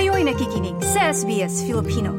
Kayo'y nakikinig sa SBS Filipino.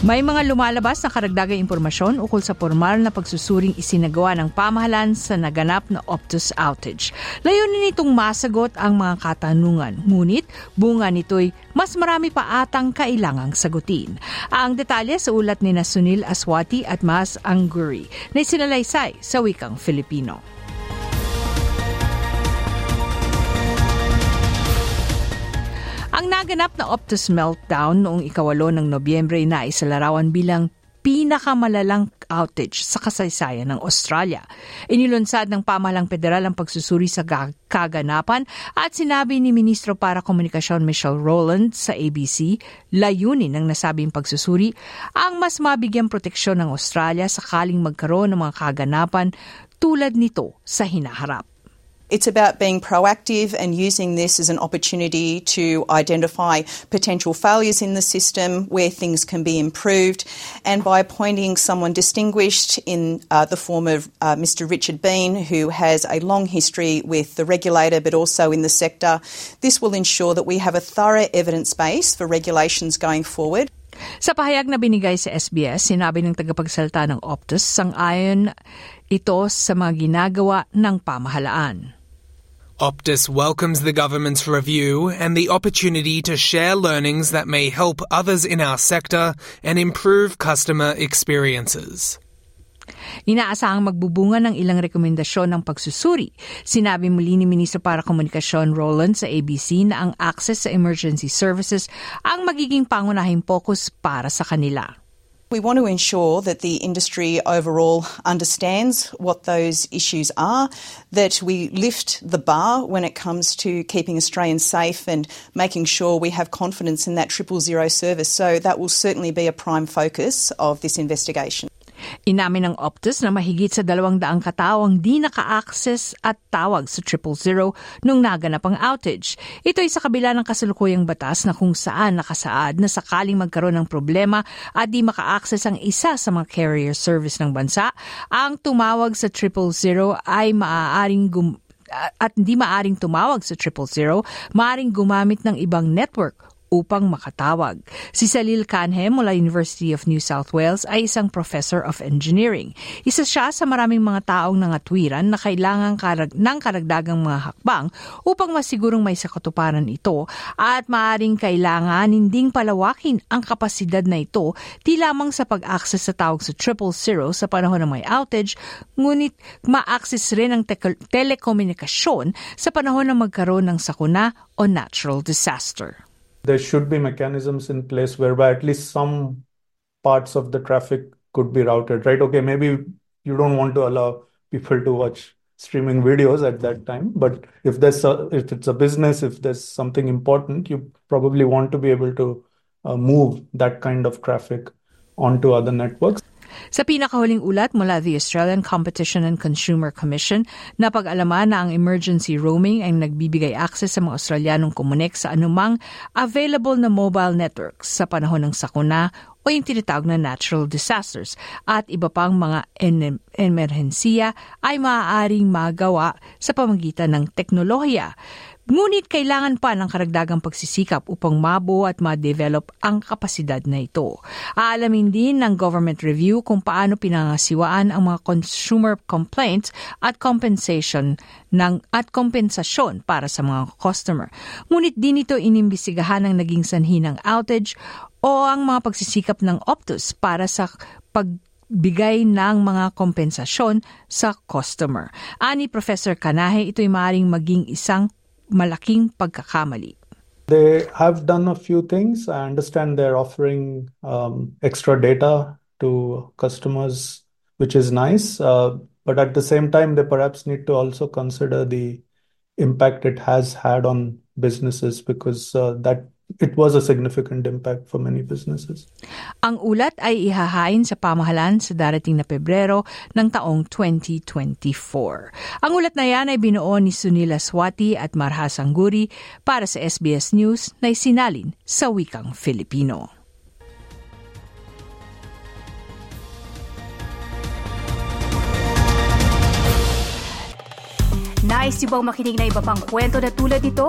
May mga lumalabas na karagdagang impormasyon ukol sa formal na pagsusuring isinagawa ng pamahalaan sa naganap na Optus outage. Layunin nitong masagot ang mga katanungan, ngunit bunga nito'y mas marami pa atang kailangang sagutin. Ang detalye sa ulat ni Sunil Aswati at Mas Angguri na isinalaysay sa wikang Filipino. Naganap na Optus meltdown noong ikawalo ng Nobyembre na isalarawan bilang pinakamalalang outage sa kasaysayan ng Australia. Inilunsad ng pamahalang federal ang pagsusuri sa kaganapan at sinabi ni Ministro para Komunikasyon Michelle Rowland sa ABC, layunin ng nasabing pagsusuri ang mas mabigyang proteksyon ng Australia sakaling magkaroon ng mga kaganapan tulad nito sa hinaharap. It's about being proactive and using this as an opportunity to identify potential failures in the system where things can be improved. And by appointing someone distinguished in uh, the form of uh, Mr. Richard Bean, who has a long history with the regulator but also in the sector, this will ensure that we have a thorough evidence base for regulations going forward. Sa pahayag na binigay sa SBS, sinabi ng tagapagsalta ng Optus sang-ayon ito sa mga ginagawa ng pamahalaan. Optus welcomes the government's review and the opportunity to share learnings that may help others in our sector and improve customer experiences. Inaasahang magbubunga ng ilang rekomendasyon ng pagsusuri. Sinabi muli ni Ministro para Komunikasyon Roland sa ABC na ang access sa emergency services ang magiging pangunahing focus para sa kanila. We want to ensure that the industry overall understands what those issues are, that we lift the bar when it comes to keeping Australians safe and making sure we have confidence in that triple zero service. So that will certainly be a prime focus of this investigation. Inamin ng Optus na mahigit sa dalawang daang katao ang di naka-access at tawag sa triple zero nung naganap ang outage. Ito ay sa kabila ng kasalukuyang batas na kung saan nakasaad na sakaling magkaroon ng problema at di maka-access ang isa sa mga carrier service ng bansa, ang tumawag sa triple zero ay maaaring gum- at hindi maaring tumawag sa triple zero, maaring gumamit ng ibang network upang makatawag. Si Salil Kanhe mula University of New South Wales ay isang professor of engineering. Isa siya sa maraming mga taong nangatwiran na kailangan karag ng karagdagang mga hakbang upang masigurong may sakatuparan ito at maaring kailangan hinding palawakin ang kapasidad na ito di lamang sa pag-access sa tawag sa triple zero sa panahon ng may outage, ngunit ma-access rin ang te- telekomunikasyon sa panahon ng magkaroon ng sakuna o natural disaster. There should be mechanisms in place whereby at least some parts of the traffic could be routed, right? Okay, maybe you don't want to allow people to watch streaming videos at that time, but if there's a, if it's a business, if there's something important, you probably want to be able to uh, move that kind of traffic onto other networks. Sa pinakahuling ulat mula the Australian Competition and Consumer Commission, napag-alaman na ang emergency roaming ay nagbibigay access sa mga Australianong kumunik sa anumang available na mobile networks sa panahon ng sakuna o yung tinatawag na natural disasters at iba pang mga en- emerhensiya ay maaaring magawa sa pamagitan ng teknolohiya. Ngunit kailangan pa ng karagdagang pagsisikap upang mabuo at ma-develop ang kapasidad na ito. Aalamin din ng government review kung paano pinangasiwaan ang mga consumer complaints at compensation ng at kompensasyon para sa mga customer. Ngunit din ito inimbisigahan ng naging sanhi ng outage o ang mga pagsisikap ng Optus para sa pag bigay ng mga kompensasyon sa customer. Ani Professor Kanahe, ito'y maaaring maging isang malaking pagkakamali. They have done a few things. I understand they're offering um, extra data to customers, which is nice. Uh, but at the same time, they perhaps need to also consider the impact it has had on businesses because uh, that it was a significant impact for many businesses. Ang ulat ay ihahain sa pamahalaan sa darating na Pebrero ng taong 2024. Ang ulat na yan ay binuo ni Sunila Swati at Marha Sangguri para sa SBS News na isinalin sa wikang Filipino. Nice yung bang makinig na iba pang kwento na tulad ito?